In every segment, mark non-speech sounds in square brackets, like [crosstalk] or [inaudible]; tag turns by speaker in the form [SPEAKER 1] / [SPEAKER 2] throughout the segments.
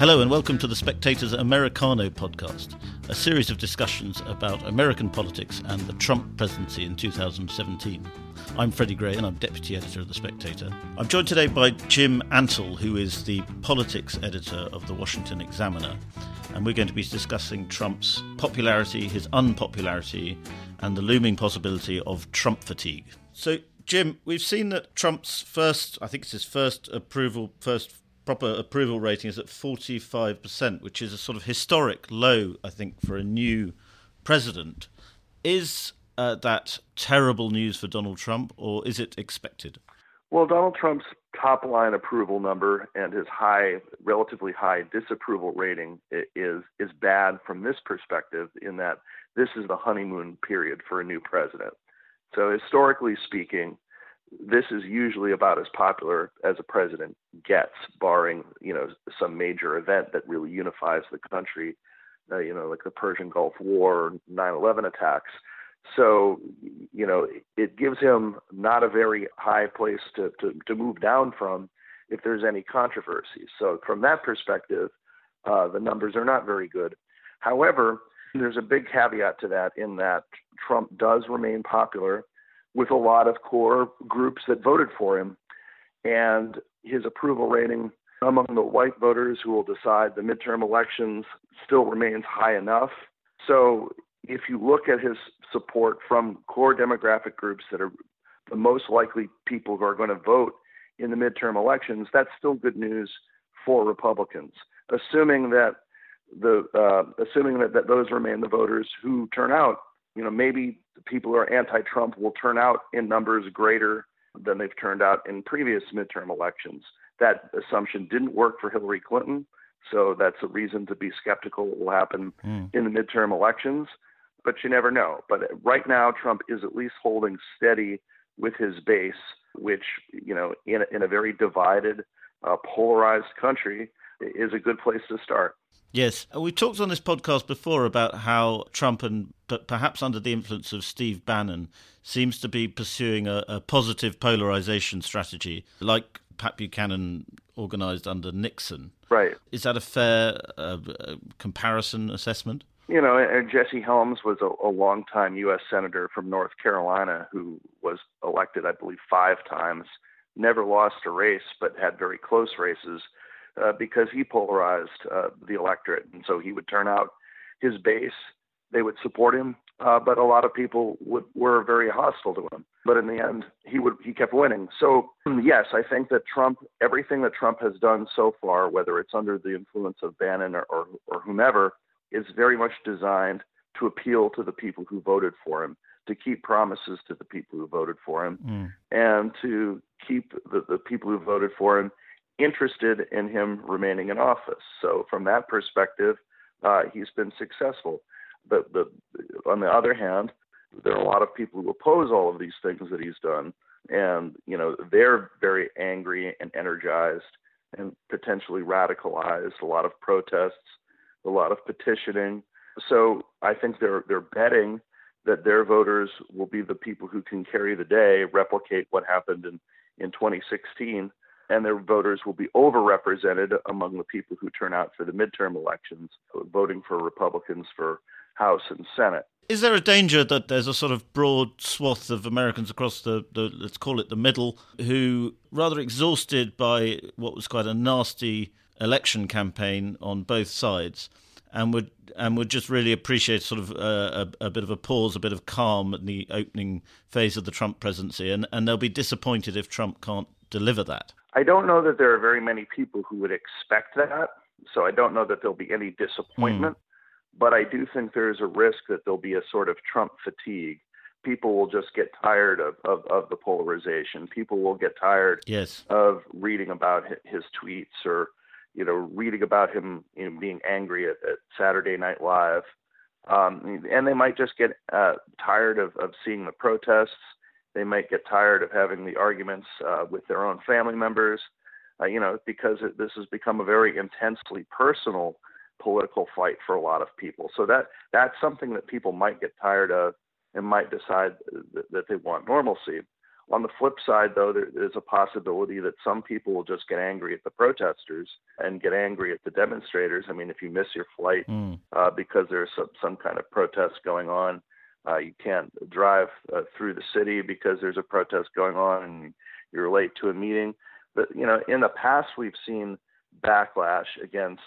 [SPEAKER 1] Hello, and welcome to the Spectator's Americano podcast, a series of discussions about American politics and the Trump presidency in 2017. I'm Freddy Gray, and I'm deputy editor of The Spectator. I'm joined today by Jim Antle, who is the politics editor of the Washington Examiner, and we're going to be discussing Trump's popularity, his unpopularity, and the looming possibility of Trump fatigue. So, Jim, we've seen that Trump's first, I think it's his first approval, first proper approval rating is at 45%, which is a sort of historic low, I think, for a new president. Is uh, that terrible news for Donald Trump, or is it expected?
[SPEAKER 2] Well, Donald Trump's top line approval number and his high, relatively high disapproval rating is is bad from this perspective. In that this is the honeymoon period for a new president. So historically speaking, this is usually about as popular as a president gets, barring you know some major event that really unifies the country, uh, you know, like the Persian Gulf War, 9/11 attacks. So you know, it gives him not a very high place to to, to move down from if there's any controversy. So from that perspective, uh, the numbers are not very good. However, there's a big caveat to that in that Trump does remain popular with a lot of core groups that voted for him. And his approval rating among the white voters who will decide the midterm elections still remains high enough. So if you look at his support from core demographic groups that are the most likely people who are going to vote in the midterm elections, that's still good news for Republicans, assuming that the uh, assuming that, that those remain the voters who turn out. You know, maybe the people who are anti-Trump will turn out in numbers greater than they've turned out in previous midterm elections. That assumption didn't work for Hillary Clinton, so that's a reason to be skeptical it will happen mm. in the midterm elections. But you never know. But right now, Trump is at least holding steady with his base, which you know, in a, in a very divided, uh, polarized country, is a good place to start.
[SPEAKER 1] Yes, uh, we talked on this podcast before about how Trump and perhaps under the influence of Steve Bannon seems to be pursuing a, a positive polarization strategy, like Pat Buchanan organized under Nixon.
[SPEAKER 2] Right.
[SPEAKER 1] Is that a fair uh, uh comparison assessment?
[SPEAKER 2] You know, Jesse Helms was a, a longtime U.S. senator from North Carolina who was elected, I believe, five times, never lost a race, but had very close races uh, because he polarized uh, the electorate, and so he would turn out his base. They would support him, uh, but a lot of people would, were very hostile to him. But in the end, he would he kept winning. So yes, I think that Trump, everything that Trump has done so far, whether it's under the influence of Bannon or, or, or whomever, is very much designed to appeal to the people who voted for him, to keep promises to the people who voted for him, mm. and to keep the, the people who voted for him interested in him remaining in office. So from that perspective, uh, he's been successful. But the, on the other hand, there are a lot of people who oppose all of these things that he's done, and you know they're very angry and energized and potentially radicalized. A lot of protests, a lot of petitioning. So I think they're they're betting that their voters will be the people who can carry the day, replicate what happened in in 2016 and their voters will be overrepresented among the people who turn out for the midterm elections, voting for Republicans for House and Senate.
[SPEAKER 1] Is there a danger that there's a sort of broad swath of Americans across the, the let's call it the middle, who, rather exhausted by what was quite a nasty election campaign on both sides, and would and would just really appreciate sort of a, a, a, bit of a pause, a bit of calm in the opening phase of the Trump presidency, and, and they'll be disappointed if Trump can't deliver that.
[SPEAKER 2] I don't know that there are very many people who would expect that. So I don't know that there'll be any disappointment. Mm. But I do think there is a risk that there'll be a sort of Trump fatigue. People will just get tired of, of, of the polarization. People will get tired
[SPEAKER 1] yes.
[SPEAKER 2] of reading about his tweets or, you know, reading about him you know, being angry at, at Saturday Night Live. Um, and they might just get uh, tired of, of seeing the protests they might get tired of having the arguments uh, with their own family members, uh, you know, because it, this has become a very intensely personal political fight for a lot of people. So that that's something that people might get tired of and might decide that, that they want normalcy. On the flip side, though, there is a possibility that some people will just get angry at the protesters and get angry at the demonstrators. I mean, if you miss your flight mm. uh, because there's some, some kind of protest going on, uh, you can't drive uh, through the city because there's a protest going on and you're late to a meeting. But you know, in the past, we've seen backlash against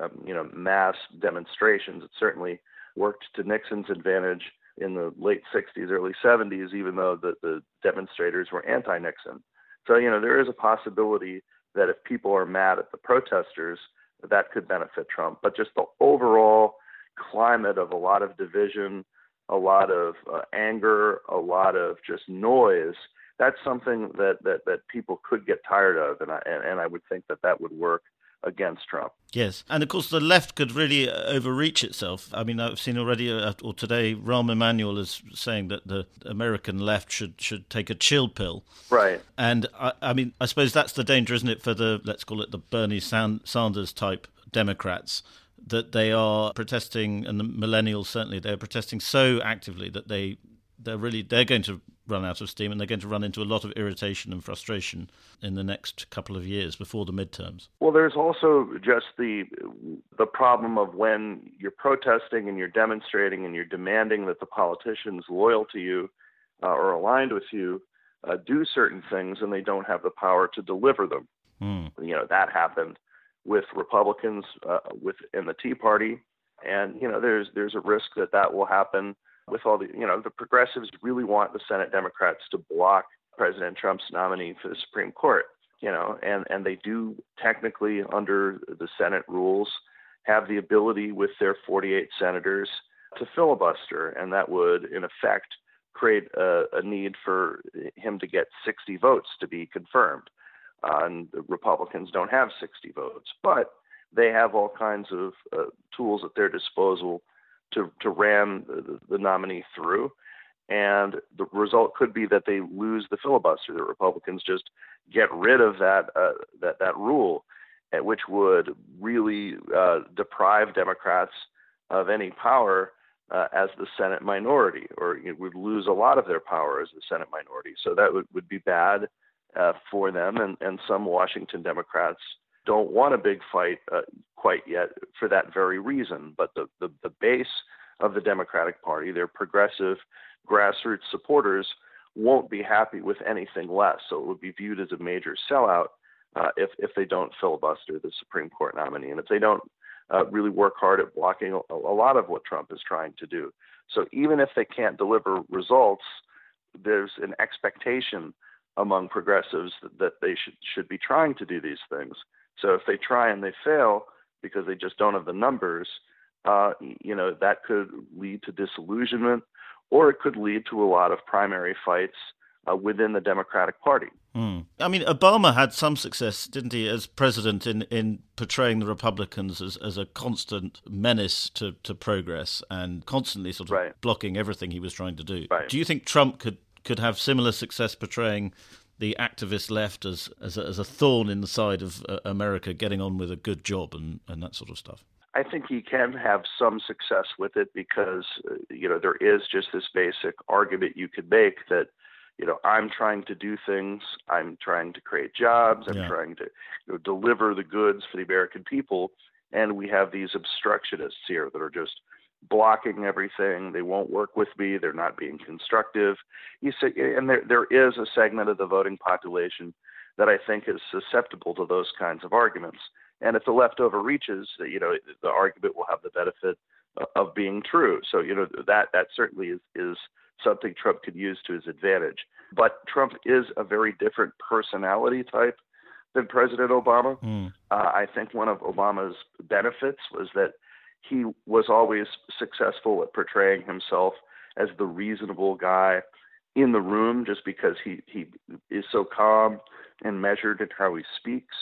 [SPEAKER 2] um, you know mass demonstrations. It certainly worked to Nixon's advantage in the late 60s, early 70s, even though the, the demonstrators were anti-Nixon. So you know, there is a possibility that if people are mad at the protesters, that could benefit Trump. But just the overall climate of a lot of division, a lot of uh, anger, a lot of just noise. That's something that, that, that people could get tired of, and I and, and I would think that that would work against Trump.
[SPEAKER 1] Yes, and of course the left could really uh, overreach itself. I mean, I've seen already, uh, or today, Rahm Emanuel is saying that the American left should should take a chill pill.
[SPEAKER 2] Right.
[SPEAKER 1] And I, I mean, I suppose that's the danger, isn't it, for the let's call it the Bernie Sanders type Democrats that they are protesting, and the millennials certainly they're protesting so actively that they they're really they're going to run out of steam and they're going to run into a lot of irritation and frustration in the next couple of years before the midterms.
[SPEAKER 2] Well, there's also just the the problem of when you're protesting and you're demonstrating and you're demanding that the politicians loyal to you uh, or aligned with you uh, do certain things and they don't have the power to deliver them. Mm. You know that happened with Republicans uh, within the Tea Party, and you know there's there's a risk that that will happen with all the you know the progressives really want the Senate Democrats to block President Trump's nominee for the Supreme Court. You know, and and they do technically under the Senate rules have the ability with their 48 senators to filibuster, and that would in effect create a, a need for him to get 60 votes to be confirmed. Uh, and the Republicans don't have 60 votes, but they have all kinds of uh, tools at their disposal to, to ram the, the nominee through. And the result could be that they lose the filibuster. The Republicans just get rid of that uh, that that rule, which would really uh, deprive Democrats of any power uh, as the Senate minority, or you know, would lose a lot of their power as the Senate minority. So that would, would be bad uh, for them, and, and some Washington Democrats don't want a big fight uh, quite yet for that very reason. But the, the, the base of the Democratic Party, their progressive grassroots supporters, won't be happy with anything less. So it would be viewed as a major sellout uh, if, if they don't filibuster the Supreme Court nominee and if they don't uh, really work hard at blocking a, a lot of what Trump is trying to do. So even if they can't deliver results, there's an expectation among progressives that, that they should should be trying to do these things. So if they try and they fail because they just don't have the numbers, uh, you know that could lead to disillusionment, or it could lead to a lot of primary fights uh, within the Democratic Party.
[SPEAKER 1] Mm. I mean, Obama had some success, didn't he, as president in, in portraying the Republicans as, as a constant menace to, to progress and constantly sort of right. blocking everything he was trying to do.
[SPEAKER 2] Right.
[SPEAKER 1] Do you think Trump could could have similar success portraying the activist left as as a, as a thorn in the side of uh, America getting on with a good job and, and that sort of stuff?
[SPEAKER 2] I think he can have some success with it because uh, you know there is just this basic argument you could make that you know I'm trying to do things, I'm trying to create jobs, I'm yeah. trying to you know, deliver the goods for the American people, and we have these obstructionists here that are just blocking everything. They won't work with me. They're not being constructive. You say, and there there is a segment of the voting population that I think is susceptible to those kinds of arguments. And if the leftover reaches, you know, the argument will have the benefit of being true. So you know that that certainly is is something Trump could use to his advantage. But Trump is a very different personality type than President Obama. Mm. Uh, I think one of Obama's benefits was that he was always successful at portraying himself as the reasonable guy in the room just because he, he is so calm and measured in how he speaks.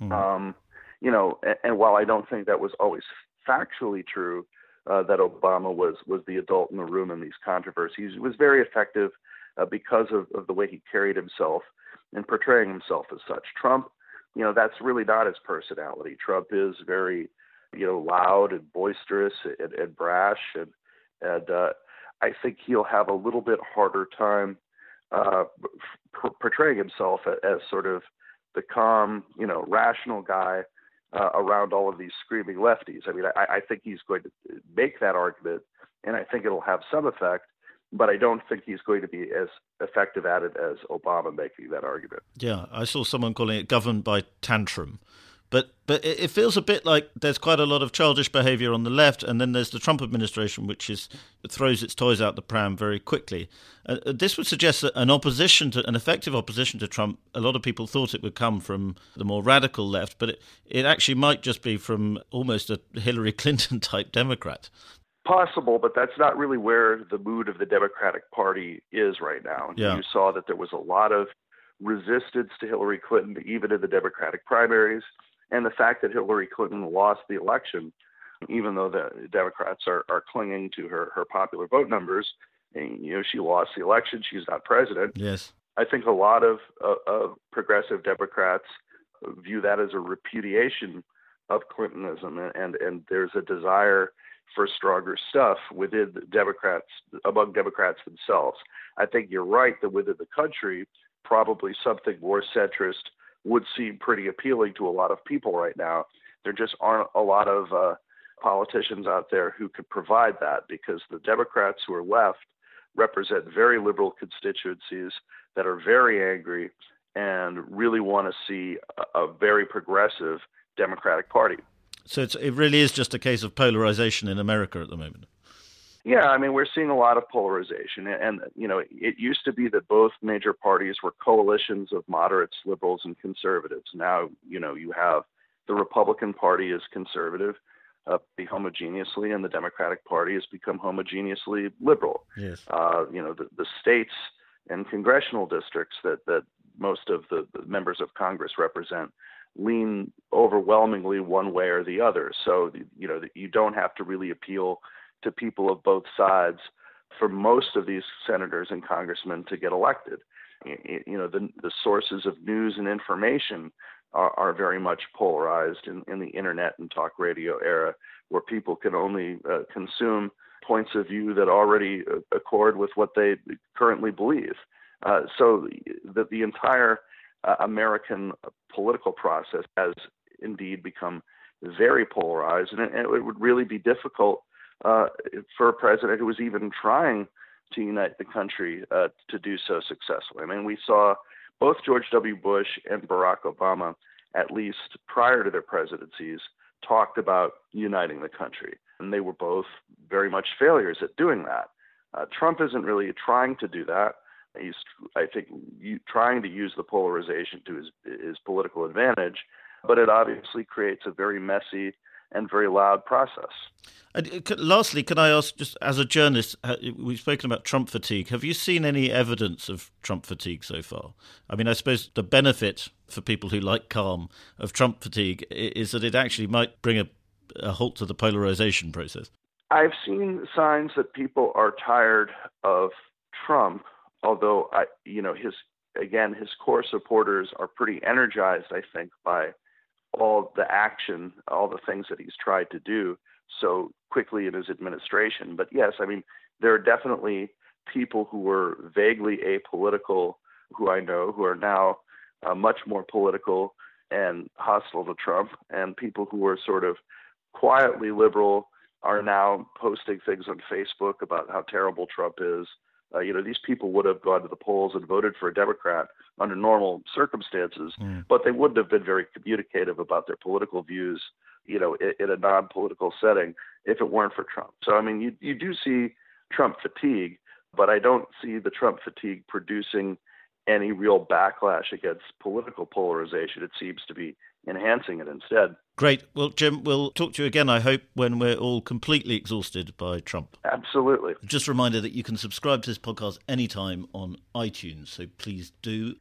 [SPEAKER 2] Mm-hmm. Um, you know, and, and, while I don't think that was always factually true, uh, that Obama was was the adult in the room in these controversies, he was very effective uh, because of, of the way he carried himself and portraying himself as such. Trump, you know, that's really not his personality. Trump is very you know, loud and boisterous and, and brash, and and uh, I think he'll have a little bit harder time uh, portraying himself as sort of the calm, you know, rational guy uh, around all of these screaming lefties. I mean, I, I think he's going to make that argument, and I think it'll have some effect but I don't think he's going to be as effective at it as Obama making that argument.
[SPEAKER 1] Yeah, I saw someone calling it governed by tantrum. But but it feels a bit like there's quite a lot of childish behaviour on the left, and then there's the Trump administration, which is throws its toys out the pram very quickly. Uh, uh, this would suggest that an opposition to an effective opposition to Trump. A lot of people thought it would come from the more radical left, but it, it actually might just be from almost a Hillary [laughs] Clinton type Democrat
[SPEAKER 2] possible, but that's not really where the mood of the Democratic Party is right now.
[SPEAKER 1] Yeah.
[SPEAKER 2] You saw that there was a lot of resistance to Hillary Clinton, even in the Democratic primaries, and the fact that Hillary Clinton lost the election, even though the Democrats are, are clinging to her, her popular vote numbers, and, you know, she lost the election, she's not president.
[SPEAKER 1] Yes.
[SPEAKER 2] I think a lot of, of, of progressive Democrats view that as a repudiation of Clintonism, and, and, and there's a desire for stronger stuff within Democrats among Democrats themselves. I think you're right that within the country, probably something more centrist would seem pretty appealing to a lot of people right now. There just aren't a lot of uh, politicians out there who could provide that because the Democrats who are left represent very liberal constituencies that are very angry and really want to see a, a very progressive Democratic Party.
[SPEAKER 1] So it really is just a case of polarization in America at the moment.
[SPEAKER 2] Yeah, I mean, we're seeing a lot of polarization. And, you know, it used to be that both major parties were coalitions of moderates, liberals, and conservatives. Now, you know, you have the Republican Party is conservative, uh, homogeneously, and the Democratic Party has become homogeneously liberal.
[SPEAKER 1] Yes.
[SPEAKER 2] Uh, you know, the, the states and congressional districts that, that most of the, the members of Congress represent lean overwhelmingly one way or the other. So you know you don't have to really appeal to people of both sides for most of these senators and congressmen to get elected. You know the the sources of news and information are, are very much polarized in, in the internet and talk radio era, where people can only uh, consume points of view that already uh, accord with what they currently believe. Uh, so the, the entire uh, American political process has indeed become very polarized, and it, it would really be difficult uh, for a president who was even trying to unite the country uh, to do so successfully. I mean, we saw both George W. Bush and Barack Obama, at least prior to their presidencies, talked about uniting the country, and they were both very much failures at doing that. Uh, Trump isn't really trying to do that. He's, I think, trying to use the polarization to his his political advantage, but it obviously creates a very messy and very loud process.
[SPEAKER 1] And uh, lastly, can I ask, just as a journalist, we've spoken about Trump fatigue. Have you seen any evidence of Trump fatigue so far? I mean, I suppose the benefit for people who like calm of Trump fatigue is that it actually might bring a, a halt to the polarization process.
[SPEAKER 2] I've seen signs that people are tired of Trump although I, you know, his again, his core supporters are pretty energized, I think, by all the action, all the things that he's tried to do so quickly in his administration. But yes, I mean, there are definitely people who were vaguely apolitical who I know who are now uh, much more political and hostile to Trump, and people who were sort of quietly liberal are now posting things on Facebook about how terrible Trump is uh, you know, these people would have gone to the polls and voted for a Democrat under normal circumstances, mm. but they wouldn't have been very communicative about their political views, you know, in, in a non-political setting if it weren't for Trump. So, I mean, you you do see Trump fatigue, but I don't see the Trump fatigue producing any real backlash against political polarization. It seems to be enhancing it instead.
[SPEAKER 1] Great. Well, Jim, we'll talk to you again, I hope, when we're all completely exhausted by Trump.
[SPEAKER 2] Absolutely.
[SPEAKER 1] Just a reminder that you can subscribe to this podcast anytime on iTunes, so please do.